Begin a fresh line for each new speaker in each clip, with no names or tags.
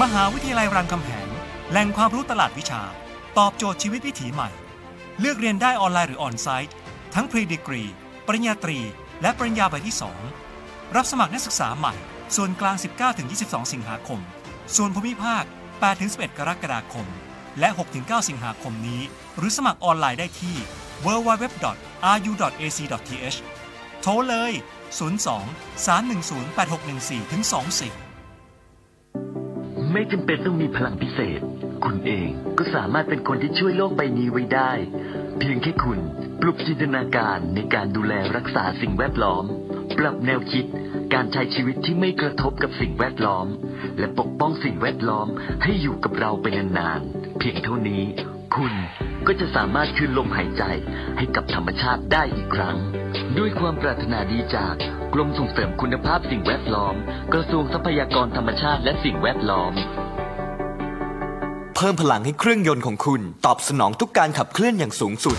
มหาวิทยาลัยรามคำแหงแหล่งความรู้ตลาดวิชา ตอบโจทย์ชีวิตวิถีใหม่ เลือกเรียนได้ออนไลน์หรือออนไซต์ ทั้งพรีดีกรี ปริญญาตรี และปริญญาใบที่ 2 รับสมัครนักศึกษาใหม่ ส่วนกลาง 19-22 สิงหาคม ส่วนภูมิภาค 8-11 กรกฎาคม และ 6-9 สิงหาคมนี้ หรือสมัครออนไลน์ได้ที่ www.ru.ac.th โทรเลย 02 310 8614ถึง24
ไม่จำเป็นต้องมีพลังพิเศษ คุณเองก็สามารถเป็นคนที่ช่วยโลกใบนี้ไว้ได้ เพียงแค่คุณปลุกจินตนาการในการดูแลรักษาสิ่งแวดล้อม ปรับแนวคิด การใช้ชีวิตที่ไม่กระทบกับสิ่งแวดล้อม และปกป้องสิ่งแวดล้อมให้อยู่กับเราไปนานๆเพียงเท่านี้ คุณ ก็จะสามารถคืนลมหายใจให้กับธรรมชาติได้อีกครั้ง ด้วยความปรารถนาดีจากกรมส่งเสริมคุณภาพสิ่งแวดล้อม กระทรวงทรัพยากรธรรมชาติและสิ่งแวดล้อม
เพิ่มพลังให้เครื่องยนต์ของคุณ ตอบสนองทุกการขับเคลื่อนอย่างสูงสุด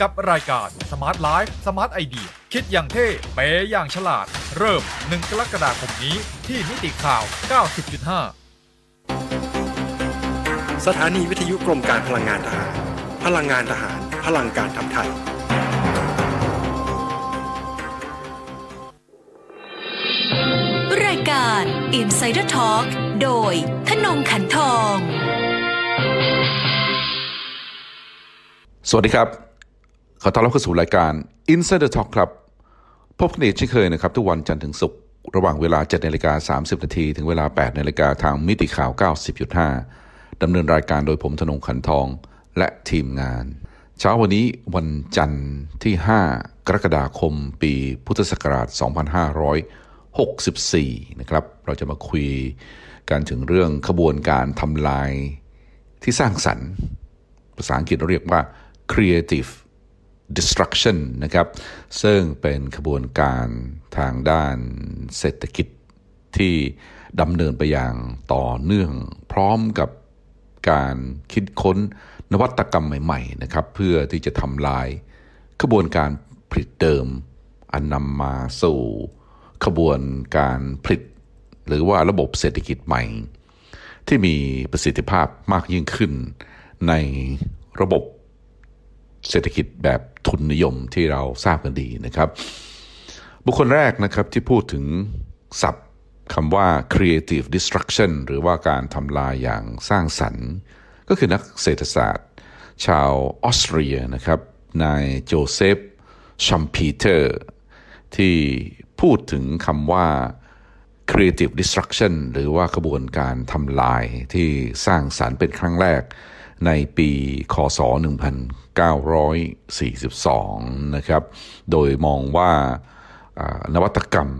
กับรายการ Smart Life Smart Idea คิดอย่างเท่เป๋อย่างฉลาด เริ่ม 1 กรกฎาคมนี้ที่มิติข่าว 90.5
สถานีวิทยุกรมการพลังงานทหาร พลังงานทหาร พลังการทำไทย
รายการ Insider Talk โดยธนงขันทอง
สวัสดีครับ ขอต้อนรับเข้าสู่รายการ Insider Talk ครับ พบกันอีกเช่นเคยนะครับ ทุกวันจันทร์ถึงศุกร์ระหว่างเวลา7นาฬิกา30 นาที ถึงเวลา8นาฬิกาทางมิติข่าว 90.5 ดำเนินรายการโดยผมธนงขันทองและทีมงาน เช้าวันนี้วันจันทร์ที่ 5 กรกฎาคม ปีพุทธศักราช 2564 นะครับ เราจะมาคุยกันถึงเรื่องขบวนการทำลายที่สร้างสรรค์ ภาษาอังกฤษเราเรียกว่า creative destruction นะครับ ซึ่งเป็นขบวนการทางด้านเศรษฐกิจที่ดำเนินไปอย่างต่อเนื่องพร้อมกับการคิดค้นนวัตกรรมใหม่ๆนะครับ เพื่อที่จะทำลายขบวนการผลิตเดิม อันนำมาสู่ขบวนการผลิต หรือว่าระบบเศรษฐกิจใหม่ ที่มีประสิทธิภาพมากยิ่งขึ้น ในระบบ เศรษฐกิจแบบทุนนิยมที่เราทราบกันดีนะครับ บุคคลแรกนะครับที่พูดถึงศัพท์คำว่า creative destruction หรือว่าการทำลายอย่างสร้างสรรค์ ก็คือนักเศรษฐศาสตร์ ชาวออสเตรียนะครับนายโจเซฟชัมพีเตอร์ที่พูดถึงคำว่า creative destruction หรือว่าขบวนการทำลายที่สร้างสารรค์เป็นครั้งแรก ในปีคศ 1942 นะครับ โดยมองว่านวัตกรรม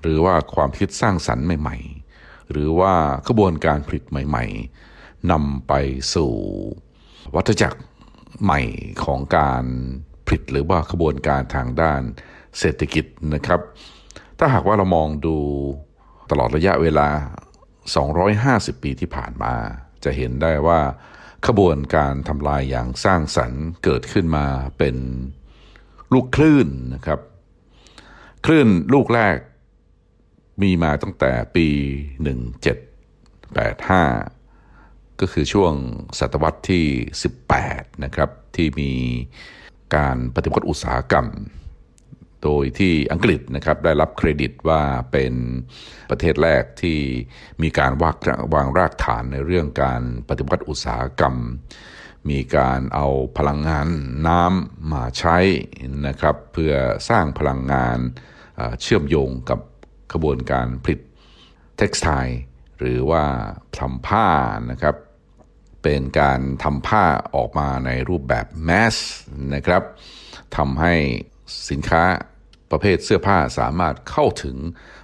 หรือว่าความคิดสร้างสรรค์ใหม่ ๆ หรือว่าขบวนการผลิตใหม่ ๆนำไปสู่วัฏจักรใหม่ของการผลิตหรือว่าขบวนการทางด้านเศรษฐกิจนะครับ ถ้าหากว่าเรามองดูตลอดระยะเวลา 250 ปีที่ผ่านมา จะเห็นได้ว่า ขบวนการทำลายอย่างสร้างสรรค์เกิดขึ้นมาเป็นลูกคลื่นนะครับ คลื่นลูกแรกมีมาตั้งแต่ปี 1785 ก็คือช่วงศตวรรษที่ 18 นะครับ ที่มีการปฏิวัติอุตสาหกรรม โดยที่อังกฤษนะครับได้รับเครดิตว่าเป็นประเทศแรกที่มีการวางวางรากฐานในเรื่องการปฏิวัติอุตสาหกรรม มีการเอาพลังงานน้ำมาใช้นะครับเพื่อสร้างพลังงานเชื่อมโยงกับขบวนการผลิตเท็กซ์ไทหรือว่าทำผ้านะครับเป็นการทำผ้าออกมาในรูปแบบแมสนะครับทำให้สินค้า ประเภทเสื้อผ้าสามารถเข้าถึง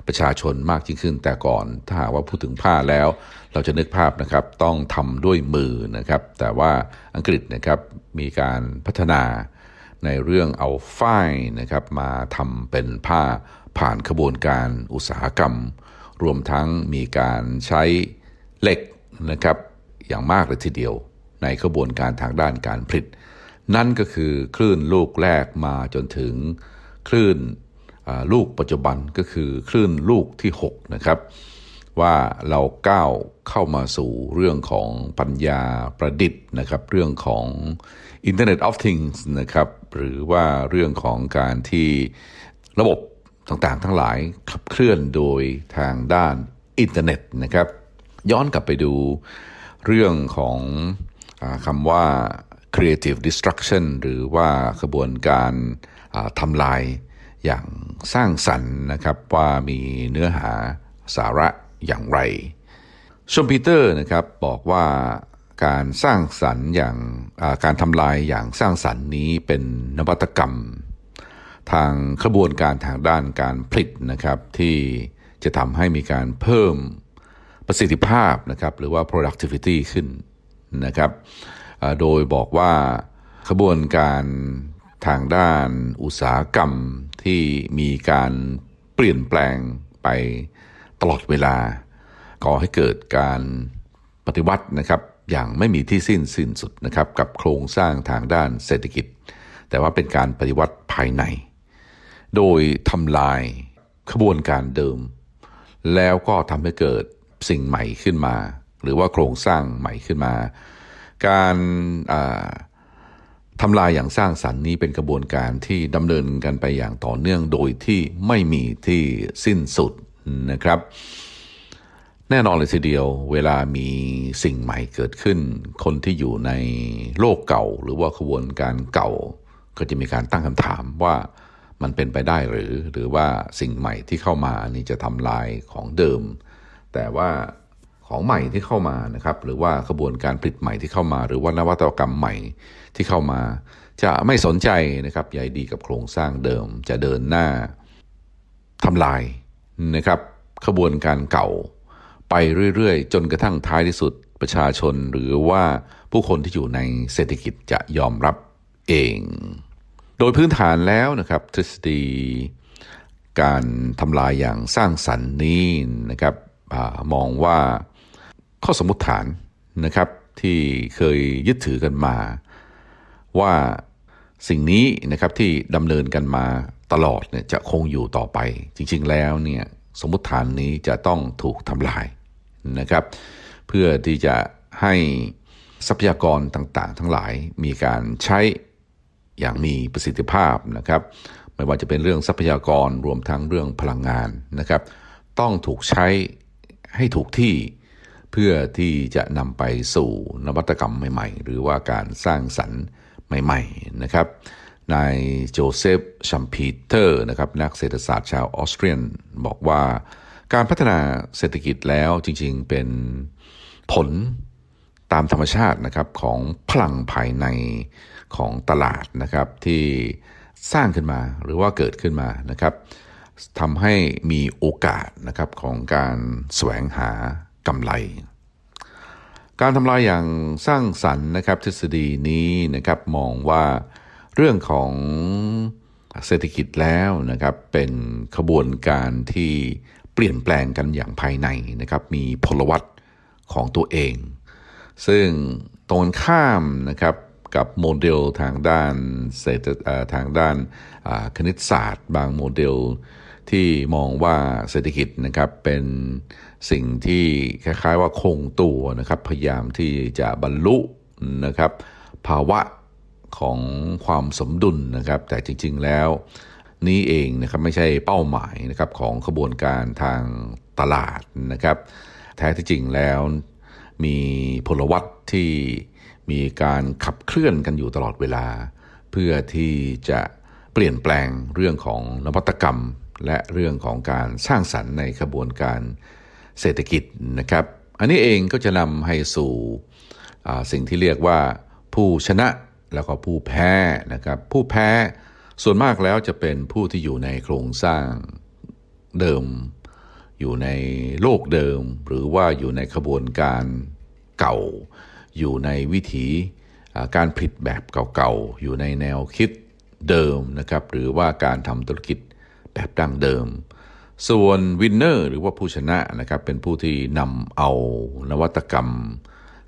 ประชาชนมากยิ่งขึ้น แต่ก่อนถ้าหากว่าพูดถึงผ้าแล้ว เราจะนึกภาพนะครับต้องทำด้วยมือนะครับ แต่ว่าอังกฤษนะครับมีการพัฒนาในเรื่องเอาฝ้ายนะครับมาทำเป็นผ้าผ่านขบวนการอุตสาหกรรม รวมทั้งมีการใช้เหล็กนะครับอย่างมากเลยทีเดียว ในขบวนการทางด้านการผลิต นั่นก็คือคลื่นลูกแรกมาจนถึง คลื่นลูกปัจจุบันก็คือคลื่นลูกที่ 6 นะครับ ว่าเราก้าวเข้ามาสู่เรื่องของปัญญาประดิษฐ์นะครับ เรื่องของ Internet of Things นะครับ หรือว่าเรื่องของการที่ระบบต่างๆ ทั้งหลายขับเคลื่อนโดยทางด้านอินเทอร์เน็ตนะครับ ย้อนกลับไปดูเรื่องของอคำว่า creative destruction หรือว่าขบวนการ ทำลายอย่างสร้างสรรค์นะครับว่ามีเนื้อหาสาระอย่างไรชมปีเตอร์นะครับบอกว่าการสร้างสรรค์อย่างการทำลายอย่างสร้างสรรค์นี้เป็นนวัตกรรม ทางขบวนการทางด้านการผลิตนะครับที่จะทำให้มีการเพิ่มประสิทธิภาพนะครับหรือว่า productivity ขึ้นนะครับโดยบอกว่าขบวนการ ทางด้านอุตสาหกรรมที่มีการเปลี่ยนแปลงไปตลอดเวลา ก่อให้เกิดการปฏิวัตินะครับอย่างไม่มีที่สิ้นสิ้นสุดนะครับกับโครงสร้างทางด้านเศรษฐกิจ แต่ว่าเป็นการปฏิวัติภายใน โดยทำลายขบวนการเดิม แล้วก็ทำให้เกิดสิ่งใหม่ขึ้นมา หรือว่าโครงสร้างใหม่ขึ้นมา การ ทำลายอย่างสร้างสรรค์นี้เป็นกระบวนการที่ดำเนินกันไปอย่างต่อเนื่องโดยที่ไม่มีที่สิ้นสุดนะครับ แน่นอนเลยทีเดียว เวลามีสิ่งใหม่เกิดขึ้น คนที่อยู่ในโลกเก่า หรือว่าขบวนการเก่า ก็จะมีการตั้งคำถามว่ามันเป็นไปได้หรือ หรือว่าสิ่งใหม่ที่เข้ามานี่จะทำลายของเดิม แต่ว่า ของใหม่ที่เข้ามานะครับ หรือว่าขบวนการผลิตใหม่ที่เข้ามา หรือว่านวัตกรรมใหม่ที่เข้ามา จะไม่สนใจนะครับใยดีกับโครงสร้างเดิม จะเดินหน้าทำลายนะครับขบวนการเก่า ไปเรื่อยๆ จนกระทั่งท้ายที่สุดประชาชนหรือว่าผู้คนที่อยู่ในเศรษฐกิจจะยอมรับเอง โดยพื้นฐานแล้วนะครับทฤษฎีการทำลายอย่างสร้างสรรค์นี้นะครับอมองว่า ข้อสมมติฐานนะครับที่เคยยึดถือกันมา ว่าสิ่งนี้นะครับที่ดำเนินกันมาตลอดเนี่ยจะคงอยู่ต่อไป จริง ๆ แล้วเนี่ยสมมติฐานนี้จะต้องถูกทำลายนะครับ เพื่อที่จะให้ทรัพยากรต่างๆ ทั้งหลายมีการใช้อย่างมีประสิทธิภาพนะครับ ไม่ว่าจะเป็นเรื่องทรัพยากรรวมทั้งเรื่องพลังงานนะครับ ต้องถูกใช้ให้ถูกที่ เพื่อที่จะนำไปสู่นวัตกรรมใหม่ ๆ หรือว่าการสร้างสรรค์ใหม่ ๆ นะครับ นายโจเซฟชัมพีเตอร์นะครับนักเศรษฐศาสตร์ชาวออสเตรียน บอกว่าการพัฒนาเศรษฐกิจแล้วจริงๆเป็นผลตามธรรมชาตินะครับของพลังภายในของตลาดนะครับที่สร้างขึ้นมาหรือว่าเกิดขึ้นมานะครับทำให้มีโอกาสนะครับของการแสวงหากำไร การทำลายอย่างสร้างสรรค์นะครับ ทฤษฎีนี้นะครับมองว่าเรื่องของเศรษฐกิจแล้วนะครับเป็นขบวนการที่เปลี่ยนแปลงกันอย่างภายในนะครับมีพลวัตของตัวเอง ซึ่งตรงข้ามนะครับกับโมเดลทางด้านเศรษฐทางด้านคณิตศาสตร์ บางโมเดล ที่มองว่าเศรษฐกิจนะครับเป็นสิ่งที่คล้ายๆว่าคงตัวนะครับพยายามที่จะบรรลุนะครับภาวะของความสมดุลนะครับ แต่จริง ๆแล้วนี้เองนะครับไม่ใช่เป้าหมายนะครับของขบวนการทางตลาดนะครับ แท้ที่จริงแล้วมีพลวัตที่มีการขับเคลื่อนกันอยู่ตลอดเวลา เพื่อที่จะเปลี่ยนแปลงเรื่องของนวัตกรรม และเรื่องของการสร้างสรรค์ในขบวนการเศรษฐกิจนะครับ อันนี้เองก็จะนำให้สู่สิ่งที่เรียกว่าผู้ชนะแล้วก็ผู้แพ้นะครับ ผู้แพ้ส่วนมากแล้วจะเป็นผู้ที่อยู่ในโครงสร้างเดิม อยู่ในโลกเดิม หรือว่าอยู่ในขบวนการเก่า อยู่ในวิถีการผลิตแบบเก่าๆ อยู่ในแนวคิดเดิมนะครับ หรือว่าการทำธุรกิจ แบบดั้งเดิม ส่วนวินเนอร์หรือว่าผู้ชนะนะครับเป็นผู้ที่นำเอานวัตกรรม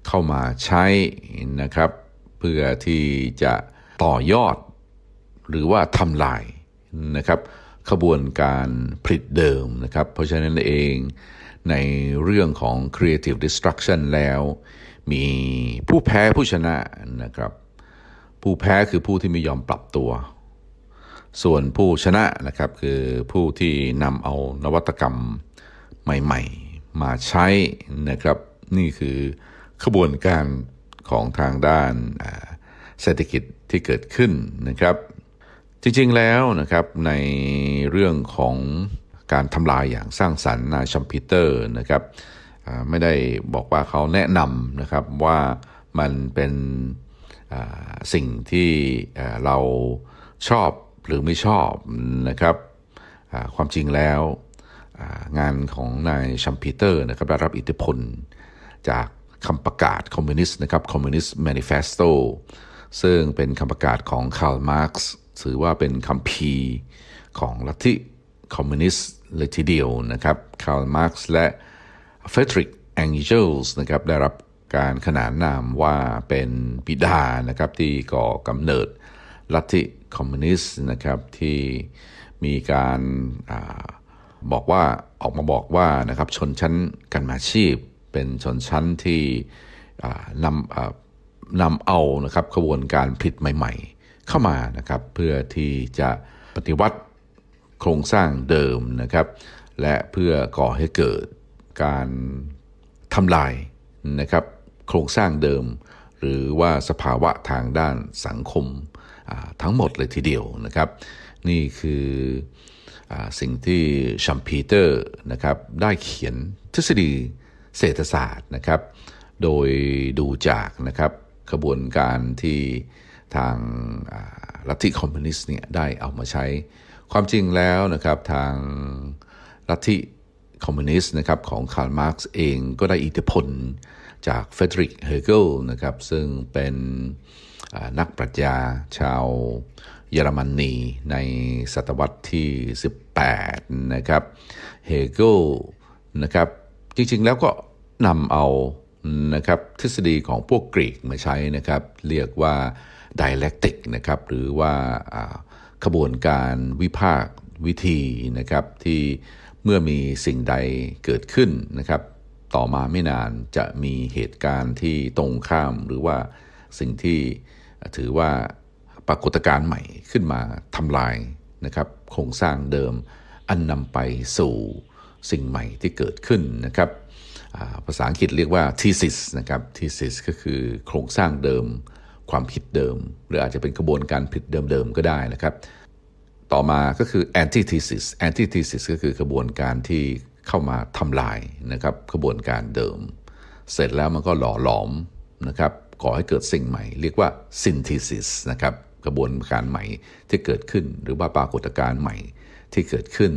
เข้ามาใช้นะครับ เพื่อที่จะต่อยอด หรือว่าทำลายนะครับขบวนการผลิตเดิมนะครับ เพราะฉะนั้นเองในเรื่องของ creative destruction แล้ว มีผู้แพ้ผู้ชนะนะครับ ผู้แพ้คือผู้ที่ไม่ยอมปรับตัว ส่วนผู้ชนะนะครับคือผู้ที่นำเอานวัตกรรมใหม่ ๆ มาใช้นะครับ นี่คือขบวนการของทางด้านเศรษฐกิจที่เกิดขึ้นนะครับ จริงๆแล้วนะครับในเรื่องของการทำลายอย่างสร้างสรรค์นายชัมพีเตอร์นะครับไม่ได้บอกว่าเขาแนะนำนะครับว่ามันเป็นสิ่งที่เราชอบ หรือไม่ชอบนะครับความจริงแล้วงานของนายชัมพีเตอร์นะครับได้รับอิทธิพลจากคำประกาศคอมมิวนิสต์นะครับ Communist Manifesto ซึ่งเป็นคำประกาศของคาร์ลมาร์กซ์ถือว่าเป็นคัมภีร์ของลัทธิคอมมิวนิสต์เลยทีเดียวนะครับคาร์ลมาร์กซ์และเฟดริกแองเจลส์นะครับได้รับการขนานนามว่าเป็นบิดานะครับที่ก่อกำเนิดลัทธิ คอมมิวนิสต์นะครับที่มีการอาบอกว่าออกมาบอกว่านะครับชนชั้นกันมาชีพ เป็นชนชั้นที่นำนำเอานะครับขบวนการผลิตใหม่ ๆ เข้ามานะครับเพื่อที่จะปฏิวัติโครงสร้างเดิมนะครับ และเพื่อก่อให้เกิดการทำลายนะครับโครงสร้างเดิม หรือว่าสภาวะทางด้านสังคม ทั้งหมดเลยทีเดียวนะครับ นี่คืออสิ่งที่ชัมพีเตอร์นะครับได้เขียนทฤษฎีเศรษฐศาสตร์นะครับ โดยดูจากนะครับขบวนการที่ทางลัทธิคอมมิวนิสต์เนี่ยได้เอามาใช้ ความจริงแล้วนะครับทางลัทธิคอมมิวนิสต์นะครับของคาร์ลมาร์กซ์เองก็ได้อิทธิพลจากเฟดริกเฮเกลนะครับซึ่งเป็น นักปรัชญาชาวเยอรมนีในศตวรรษที่ 18 นะครับเฮเกลนะครับจริงๆแล้วก็นำเอานะครับทฤษฎีของพวกกรีกมาใช้นะครับเรียกว่า dialectic นะครับหรือว่าอ่าขบวนการวิพากษ์วิธีนะครับที่เมื่อมีสิ่งใดเกิดขึ้นนะครับ ต่อมาไม่นานจะมีเหตุการณ์ที่ตรงข้ามหรือว่าสิ่งที่ ถือว่าปรากฏการณ์ใหม่ขึ้นมาทำลายนะครับโครงสร้างเดิมอันนำไปสู่สิ่งใหม่ที่เกิดขึ้นนะครับภาษาอังกฤษเรียกว่า thesis นะครับ thesis ก็คือโครงสร้างเดิม ความผิดเดิม หรืออาจจะเป็นกระบวนการผิดเดิมๆก็ได้นะครับ ต่อมาก็คือ antithesis antithesis ก็คือกระบวนการที่เข้ามาทำลายนะครับกระบวนการเดิม เสร็จแล้วมันก็หล่อหลอมนะครับ ก่อให้เกิดสิ่งใหม่ เรียกว่า synthesis นะครับกระบวนการใหม่ที่เกิดขึ้นหรือว่าปรากฏการณ์ใหม่ที่เกิดขึ้น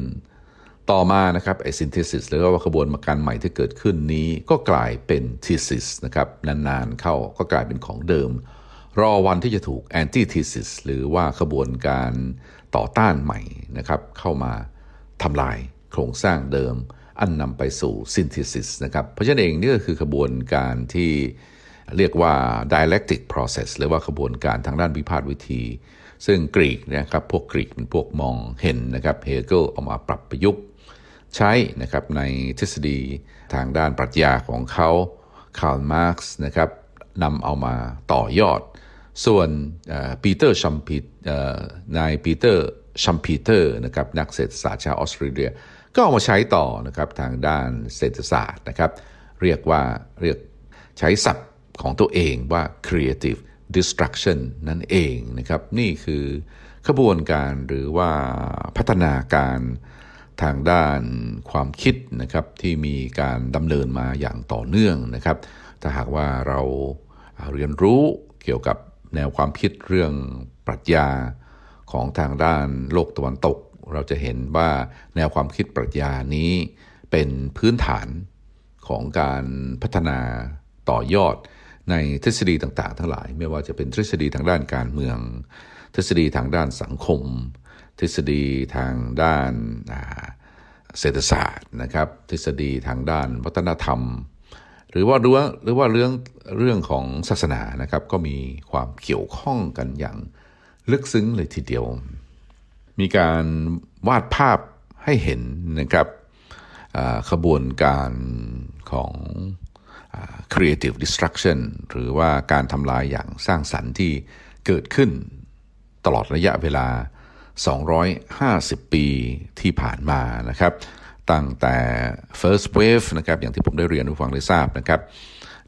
ต่อมานะครับไอ้ synthesis หรือว่ากระบวนการใหม่ที่เกิดขึ้นนี้ก็กลายเป็น thesis นะครับนานๆเข้าก็กลายเป็นของเดิม รอวันที่จะถูก antithesis หรือว่าขบวนการต่อต้านใหม่นะครับเข้ามาทำลายโครงสร้างเดิม อันนำไปสู่ synthesis นะครับเพราะฉะนั้นเองนี่ก็คือขบวนการที่ เรียกว่า dialectic process หรือว่าขบวนการทางด้านวิพากษ์วิธี ซึ่งกรีกนะครับพวกกรีกเป็นพวกมองเห็นนะครับเฮเกลเอามาปรับประยุกต์ใช้นะครับในทฤษฎีทางด้านปรัชญาของเขาคาร์ลมาร์กซ์นะครับนำเอามาต่อยอด ส่วนปีเตอร์ชัมพีนายปีเตอร์ชัมพีเตอร์นะครับนักเศรษฐศาสตร์ชาวออสเตรเลีย ก็เอามาใช้ต่อนะครับทางด้านเศรษฐศาสตร์นะครับ เรียกว่าเรียกใช้ศัพท์ ของตัวเองว่า creative destruction นั่นเองนะครับ นี่คือขบวนการหรือว่าพัฒนาการทางด้านความคิดนะครับที่มีการดำเนินมาอย่างต่อเนื่องนะครับ ถ้าหากว่าเราเรียนรู้เกี่ยวกับแนวความคิดเรื่องปรัชญาของทางด้านโลกตะวันตก เราจะเห็นว่าแนวความคิดปรัชญานี้เป็นพื้นฐานของการพัฒนาต่อยอด ในทฤษฎีต่างๆ ทั้งหลาย ไม่ว่าจะเป็นทฤษฎีทางด้านการเมือง ทฤษฎีทางด้านสังคม ทฤษฎีทางด้านเศรษฐศาสตร์นะครับ ทฤษฎีทางด้านวัฒนธรรม หรือว่าเรื่องหรือว่าเรื่องเรื่องของศาสนานะครับ ก็มีความเกี่ยวข้องกันอย่างลึกซึ้งเลยทีเดียว มีการวาดภาพให้เห็นนะครับขบวนการของ creative destruction หรือว่าการทำลายอย่างสร้างสรรค์ที่เกิดขึ้นตลอดระยะเวลา 250 ปีที่ผ่านมานะครับ ตั้งแต่ first wave นะครับ อย่างที่ผมได้เรียนให้ฟังได้ทราบนะครับ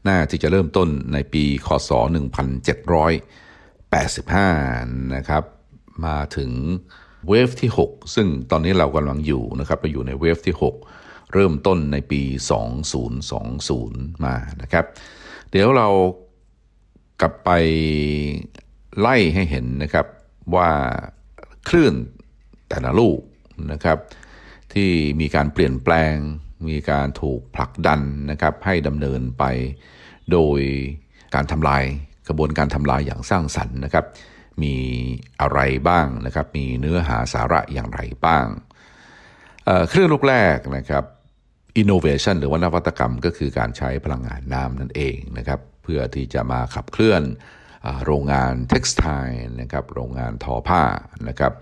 น่าที่จะเริ่มต้นในปี คศ 1785 นะครับ มาถึงเวฟที่ 6 ซึ่งตอนนี้เรากำลังอยู่นะครับเราอยู่ในเวฟที่ 6 เริ่มต้นในปี 2020 มานะครับ เดี๋ยวเรากลับไปไล่ให้เห็นนะครับว่าคลื่นแต่ละลูกนะครับ ที่มีการเปลี่ยนแปลง มีการถูกผลักดันนะครับ ให้ดำเนินไปโดยการทำลายกระบวนการทำลายอย่างสร้างสรรค์นะครับ มีอะไรบ้างนะครับ มีเนื้อหาสาระอย่างไรบ้าง เครื่องลูกแรกนะครับ innovation หรือว่านวัตกรรมก็คือการใช้พลังงานน้ำนั่นเองนะครับ เพื่อที่จะมาขับเคลื่อนโรงงานเท็กซ์ไทนะครับโรงงานทอผ้านะครับ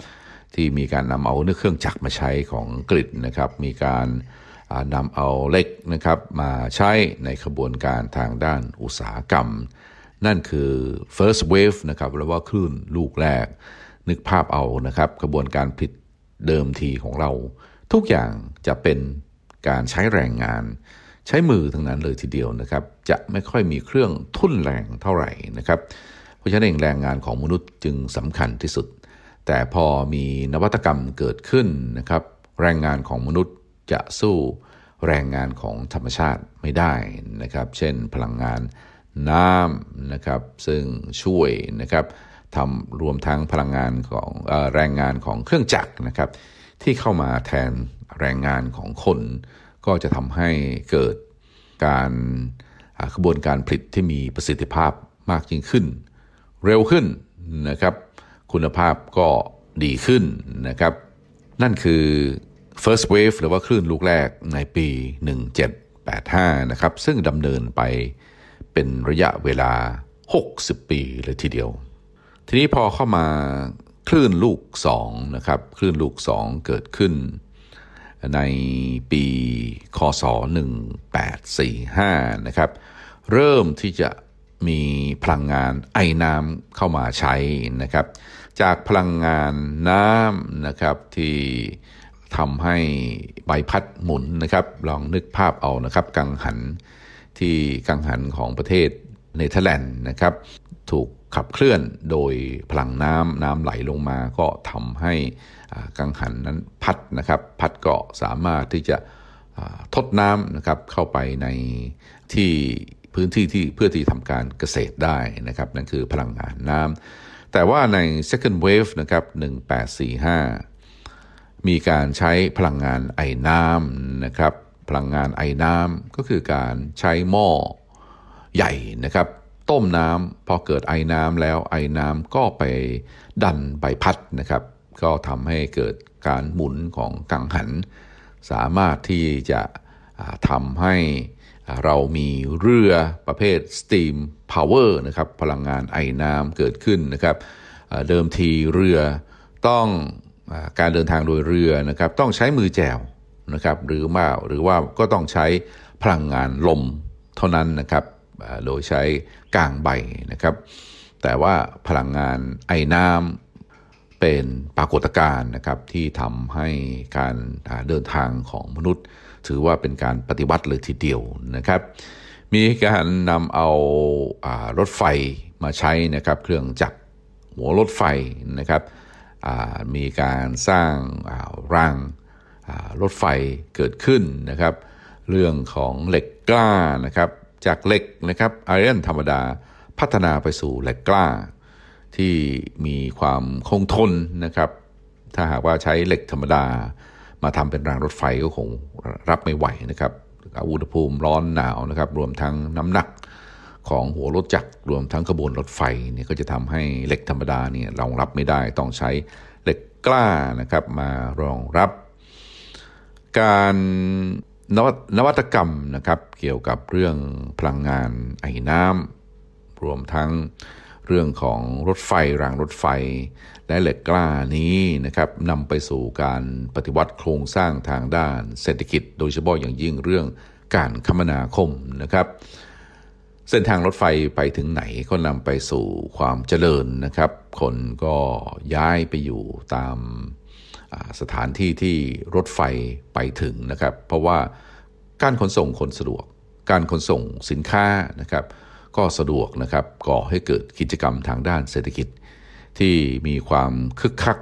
ที่มีการนำเอาเนื้อเครื่องจักรมาใช้ของกรีฑนะครับ มีการนำเอาเหล็กนะครับมาใช้ในขบวนการทางด้านอุตสาหกรรม นั่นคือ first wave นะครับหรือว่าคลื่นลูกแรก นึกภาพเอานะครับกระบวนการผลิตเดิมทีของเรา ทุกอย่างจะเป็น การใช้แรงงาน ใช้มือทั้งนั้นเลยทีเดียวนะครับ จะไม่ค่อยมีเครื่องทุ่นแรงเท่าไหร่นะครับ เพราะฉะนั้นเองแรงงานของมนุษย์จึงสำคัญที่สุด แต่พอมีนวัตกรรมเกิดขึ้นนะครับ แรงงานของมนุษย์จะสู้แรงงานของธรรมชาติไม่ได้นะครับ เช่นพลังงานน้ำนะครับ ซึ่งช่วยนะครับทำรวมทั้งพลังงานของอแรงงานของเครื่องจักรนะครับ ที่เข้ามาแทนแรงงานของคน ก็จะทำให้เกิดการกระบวนการผลิตที่มีประสิทธิภาพมากยิ่งขึ้น เร็วขึ้นนะครับ คุณภาพก็ดีขึ้นนะครับ นั่นคือ first wave หรือว่าคลื่นลูกแรกในปี 1785 นะครับ ซึ่งดำเนินไปเป็นระยะเวลา 60 ปีเลยทีเดียว ทีนี้พอเข้ามา คลื่นลูก2นะครับ คลื่นลูก2เกิดขึ้น ในปีคศ 1845 นะครับ เริ่มที่จะมีพลังงานไอ้น้ำเข้ามาใช้นะครับ จากพลังงานน้ำนะครับที่ทำให้ใบพัดหมุนนะครับ ลองนึกภาพเอานะครับ กังหันที่กังหันของประเทศเนเธอร์แลนด์นะครับ ถูก ขับเคลื่อนโดยพลังน้ำน้ำไหลลงมาก็ทำให้กังหันนั้นพัดนะครับ พัดก็สามารถที่จะทดน้ำนะครับเข้าไปในที่พื้นที่ที่เพื่อที่ทำการเกษตรได้นะครับนั่นคือพลังงานน้ำแต่ว่าใน second wave นะครับ1845 มีการใช้พลังงานไอ้น้ำนะครับพลังงานไอ้น้ำก็คือการใช้หม้อใหญ่นะครับ ต้มน้ำพอเกิดไอ้น้ำแล้วไอ้น้ำก็ไปดันใบพัดนะครับ ก็ทำให้เกิดการหมุนของกังหัน สามารถที่จะทำให้เรามีเรือประเภท steam power นะครับพลังงานไอ้น้ำเกิดขึ้นนะครับเดิมทีเรือต้องการเดินทางโดยเรือนะครับต้องใช้มือแจวนะครับหรือว่าหรือว่าก็ต้องใช้พลังงานลมเท่านั้นนะครับ โดยใช้กางใบนะครับ แต่ว่าพลังงานไอ้น้ำเป็นปรากฏการณ์นะครับที่ทำให้การเดินทางของมนุษย์ ถือว่าเป็นการปฏิวัติเลยทีเดียวนะครับ มีการนำเอาอารถไฟมาใช้นะครับเครื่องจักรหัวรถไฟนะครับมีการสร้างรางรถไฟเกิดขึ้นนะครับ เรื่องของเหล็กกล้านะครับ จากเหล็กนะครับไอรอนธรรมดาพัฒนาไปสู่เหล็กกล้าทที่มีความคงทนนะครับ ถ้าหากว่าใช้เหล็กธรรมดา มาทำเป็นรางรถไฟก็คงรับไม่ไหวนะครับอุณหภูมิร้อนหนาวนะครับ รวมทั้งน้ำหนักของหัวรถจักรรวมทั้งขบวนรถไฟเนี่ยก็จะทำให้เหล็กธรรมดาเนี่ยรองรับไม่ได้ต้องใช้เหล็กกล้านะครับมารองรับ การ นวัตนวัตกรรมนะครับเกี่ยวกับเรื่องพลังงานไอ้น้ำรวมทั้งเรื่องของรถไฟรางรถไฟ และเหล็กกล้านี้นะครับนำไปสู่การปฏิวัติโครงสร้างทางด้านเศรษฐกิจ โดยเฉพาะอย่างยิ่งเรื่องการคมนาคมนะครับ เส้นทางรถไฟไปถึงไหนก็นำไปสู่ความเจริญนะครับ คนก็ย้ายไปอยู่ตาม สถานที่ที่รถไฟไปถึงนะครับ เพราะว่าการขนส่งคนสะดวก การขนส่งสินค้านะครับ ก็สะดวกนะครับก่อให้เกิดกิจกรรมทางด้านเศรษฐกิจ ที่มีความคึกคัก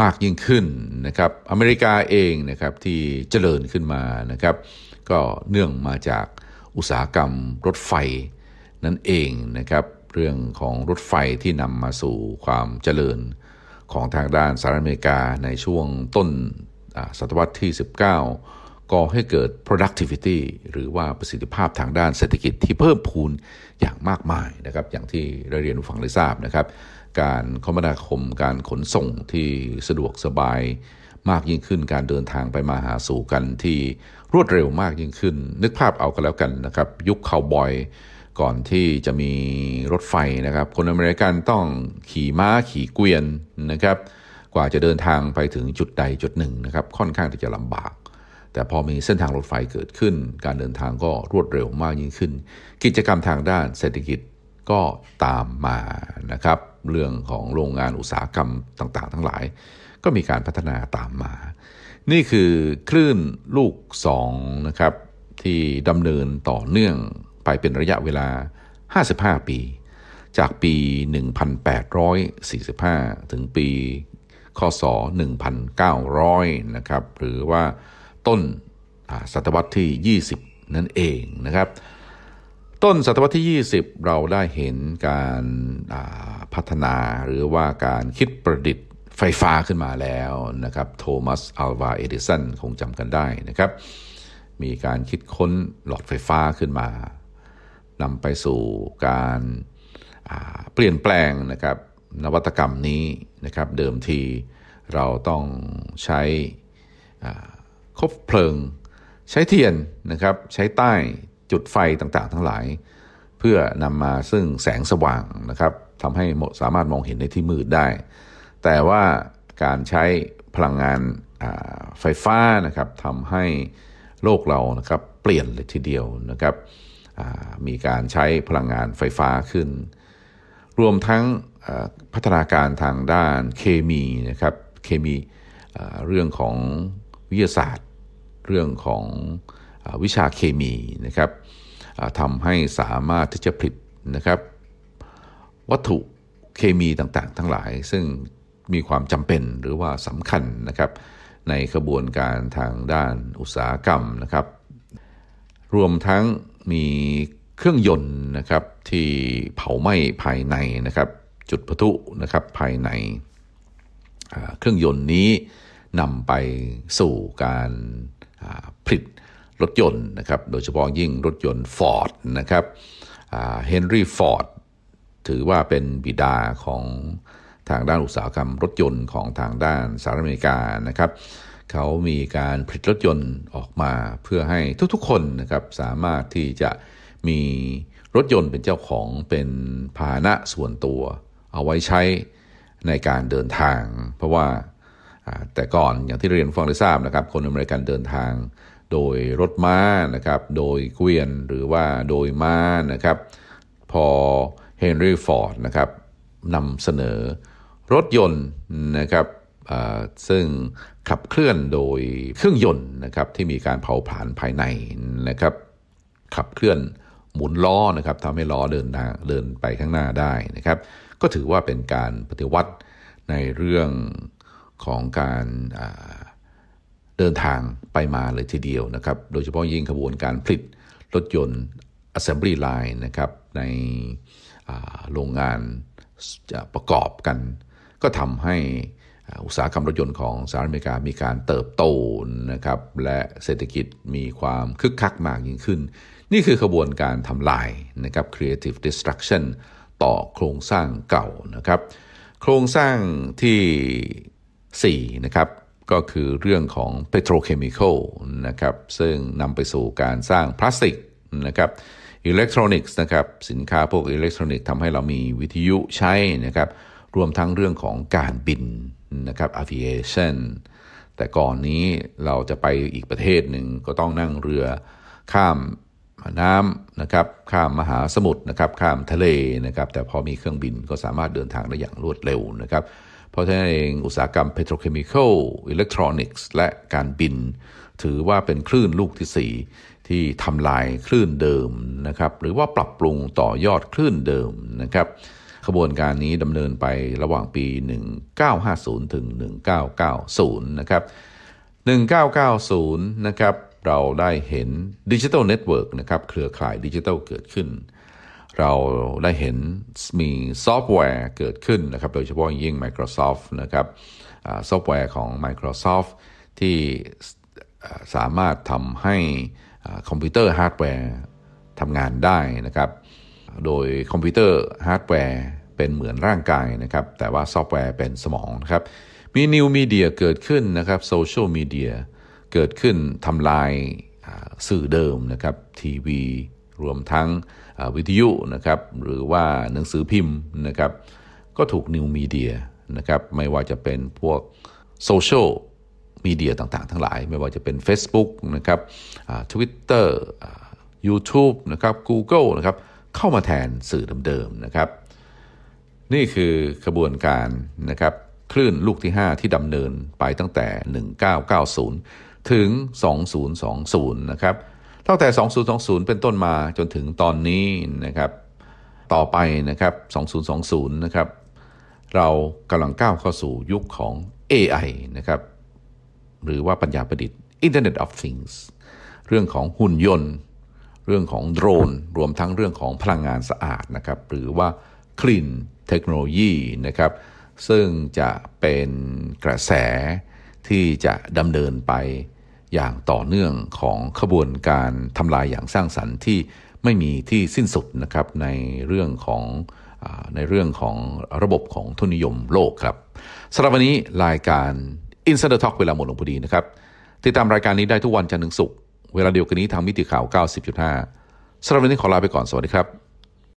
มากยิ่งขึ้นนะครับ อเมริกาเองนะครับที่เจริญขึ้นมานะครับ ก็เนื่องมาจากอุตสาหกรรมรถไฟนั่นเองนะครับ เรื่องของรถไฟที่นำมาสู่ความเจริญ ของทางด้านสหรัฐอเมริกาในช่วงต้นศตวรรษที่ 19 ก่อให้เกิด productivity หรือว่าประสิทธิภาพทางด้านเศรษฐกิจที่เพิ่มพูนอย่างมากมายนะครับ อย่างที่เราเรียนฟังได้ทราบนะครับ การคมนาคมการขนส่งที่สะดวกสบายมากยิ่งขึ้น การเดินทางไปมาหาสู่กันที่รวดเร็วมากยิ่งขึ้น นึกภาพเอากันแล้วกันนะครับ ยุคคาวบอย ก่อนที่จะมีรถไฟนะครับ คนอเมริกันต้องขี่ม้าขี่เกวียนนะครับ กว่าจะเดินทางไปถึงจุดใดจุดหนึ่งนะครับ ค่อนข้างที่จะลำบาก แต่พอมีเส้นทางรถไฟเกิดขึ้น การเดินทางก็รวดเร็วมากยิ่งขึ้น กิจกรรมทางด้านเศรษฐกิจก็ตามมานะครับ เรื่องของโรงงานอุตสาหกรรมต่างๆ ทั้งหลาย ก็มีการพัฒนาตามมา นี่คือคลื่นลูก2นะครับที่ดำเนินต่อเนื่อง ไปเป็นระยะเวลา 55 ปี จากปี 1845 ถึงปีคศ 1900 นะครับ หรือว่าต้นศตวรรษที่ 20 นั่นเองนะครับ ต้นศตวรรษที่ 20 เราได้เห็นการพัฒนาหรือว่าการคิดประดิษฐ์ไฟฟ้าขึ้นมาแล้วนะครับโทมัสอัลวาเอดิสันคงจำกันได้นะครับ มีการคิดค้นหลอดไฟฟ้าขึ้นมา นำไปสู่การเปลี่ยนแปลงนะครับนวัตกรรมนี้นะครับเดิมทีเราต้องใช้คบเพลิง ใช้เทียนนะครับใช้ใต้จุดไฟต่างๆ ทั้งหลาย เพื่อนำมาซึ่งแสงสว่างนะครับทำให้สามารถมองเห็นในที่มืดได้ แต่ว่าการใช้พลังงานไฟฟ้านะครับทำให้โลกเรานะครับเปลี่ยนเลยทีเดียวนะครับ มีการใช้พลังงานไฟฟ้าขึ้น รวมทั้งพัฒนาการทางด้านเคมีนะครับเคมีเรื่องของวิทยาศาสตร์ เรื่องของวิชาเคมีนะครับทำให้สามารถที่จะผลิตนะครับวัตถุเคมีต่างๆ ทั้งหลาย ซึ่งมีความจำเป็นหรือว่าสำคัญนะครับในกระบวนการทางด้านอุตสาหกรรมนะครับ รวมทั้ง มีเครื่องยนต์นะครับที่เผาไหม้ภายในนะครับจุดพทุนะครับภายในเครื่องยนต์นี้นำไปสู่การผลิตรถยนต์นะครับโดยเฉพาะยิ่งรถยนต์ฟอร์ดนะครับเฮนรี่ฟอร์ดถือว่าเป็นบิดาของทางด้านอุตสาหกรรมรถยนต์ของทางด้านสหรัฐอเมริกานะครับ เขามีการผลิตรถยนต์ออกมาเพื่อให้ทุกๆคนนะครับสามารถที่จะมีรถยนต์เป็นเจ้าของเป็นพาหนะส่วนตัว เอาไว้ใช้ในการเดินทาง เพราะว่าแต่ก่อนอย่างที่เรียนฟังได้ทราบนะครับ คนอเมริกันเดินทาง โดยรถม้านะครับ โดยเกวียนหรือว่าโดยม้านะครับ พอเฮนรี่ฟอร์ดนะครับนำเสนอรถยนต์นะครับ ซึ่งขับเคลื่อนโดยเครื่องยนต์นะครับที่มีการเผาผลาญภายในนะครับ ขับเคลื่อนหมุนล้อนะครับทำให้ล้อเดินเดินไปข้างหน้าได้นะครับ ก็ถือว่าเป็นการปฏิวัติในเรื่องของการเดินทางไปมาเลยทีเดียวนะครับ โดยเฉพาะยิ่งขบวนการผลิตรถยนต์ assembly line นะครับในโรงงานจะประกอบกัน ก็ทำให้ อุตสาหกรรมรถยนต์ของสหรัฐอเมริกามีการเติบโตนะครับและเศรษฐกิจมีความคึกคักมากยิ่งขึ้น นี่คือขบวนการทำลายนะครับ creative destruction ต่อโครงสร้างเก่านะครับ โครงสร้างที่4นะครับก็คือเรื่องของ petrochemical นะครับซึ่งนำไปสู่การสร้างพลาสติกนะครับอิเล็กทรอนิกส์นะครับสินค้าพวกอิเล็กทรอนิกส์ทำให้เรามีวิทยุใช้นะครับรวมทั้งเรื่องของการบิน นะครับ aviation แต่ก่อนนี้เราจะไปอีกประเทศหนึ่งก็ต้องนั่งเรือข้ามน้ำนะครับ ข้ามมหาสมุทรนะครับ ข้ามทะเลนะครับ แต่พอมีเครื่องบินก็สามารถเดินทางได้อย่างรวดเร็วนะครับ เพราะฉะนั้นเองอุตสาหกรรม petrochemical electronics และการบิน ถือว่าเป็นคลื่นลูกที่ 4 ที่ทำลายคลื่นเดิมนะครับ หรือว่าปรับปรุงต่อยอดคลื่นเดิมนะครับ ขบวนการนี้ดำเนินไประหว่างปี 1950 ถึง 1990 นะครับ 1990 นะครับ เราได้เห็น digital network นะครับ เครือข่ายดิจิทัลเกิดขึ้น เราได้เห็นมีซอฟต์แวร์เกิดขึ้นนะครับ โดยเฉพาะยิ่ง Microsoft นะครับซอฟต์แวร์ของ Microsoft ที่สามารถทำให้คอมพิวเตอร์ฮาร์ดแวร์ทำงานได้นะครับ โดยคอมพิวเตอร์ฮาร์ดแวร์ เป็นเหมือนร่างกายนะครับ แต่ว่าซอฟต์แวร์เป็นสมองนะครับ มี new media เกิดขึ้นนะครับโซเชียลมีเดียเกิดขึ้นทำลายสื่อเดิมนะครับทีวีรวมทั้งวิทยุนะครับหรือว่าหนังสือพิมพ์นะครับก็ถูก new media นะครับไม่ว่าจะเป็นพวกโซเชียลมีเดียต่างๆ ทั้งหลาย ไม่ว่าจะเป็น Facebook นะครับ Twitter YouTube นะครับ Google นะครับเข้ามาแทนสื่อเดิมๆนะครับ นี่คือขบวนการนะครับคลื่นลูกที่ 5 ที่ดำเนินไปตั้งแต่ 1990 ถึง 2020 นะครับตั้งแต่ 2020 เป็นต้นมาจนถึงตอนนี้นะครับต่อไปนะครับ 2020 นะครับ เรากำลังก้าวเข้าสู่ยุคของ AI นะครับ หรือว่าปัญญาประดิษฐ์ Internet of Things เรื่องของหุ่นยนต์ เรื่องของโดรน รวมทั้งเรื่องของพลังงานสะอาดนะครับ หรือว่า Clean Technology นะครับ ซึ่งจะเป็นกระแสที่จะดำเนินไปอย่างต่อเนื่องของขบวนการทำลายอย่างสร้างสรรค์ที่ไม่มีที่สิ้นสุดนะครับในเรื่องของอในเรื่องของระบบของทุนนิยมโลกครับสำหรับวันนี้รายการ Insider Talk เวลาหมดลงพอดีนะครับ ติดตามรายการนี้ได้ทุกวันจันทร์ถึงศุกร์เวลาเดียวกันนี้ทางมิติข่าว 90.5สำหรับวันนี้ขอลาไปก่อนสวัสดีครับ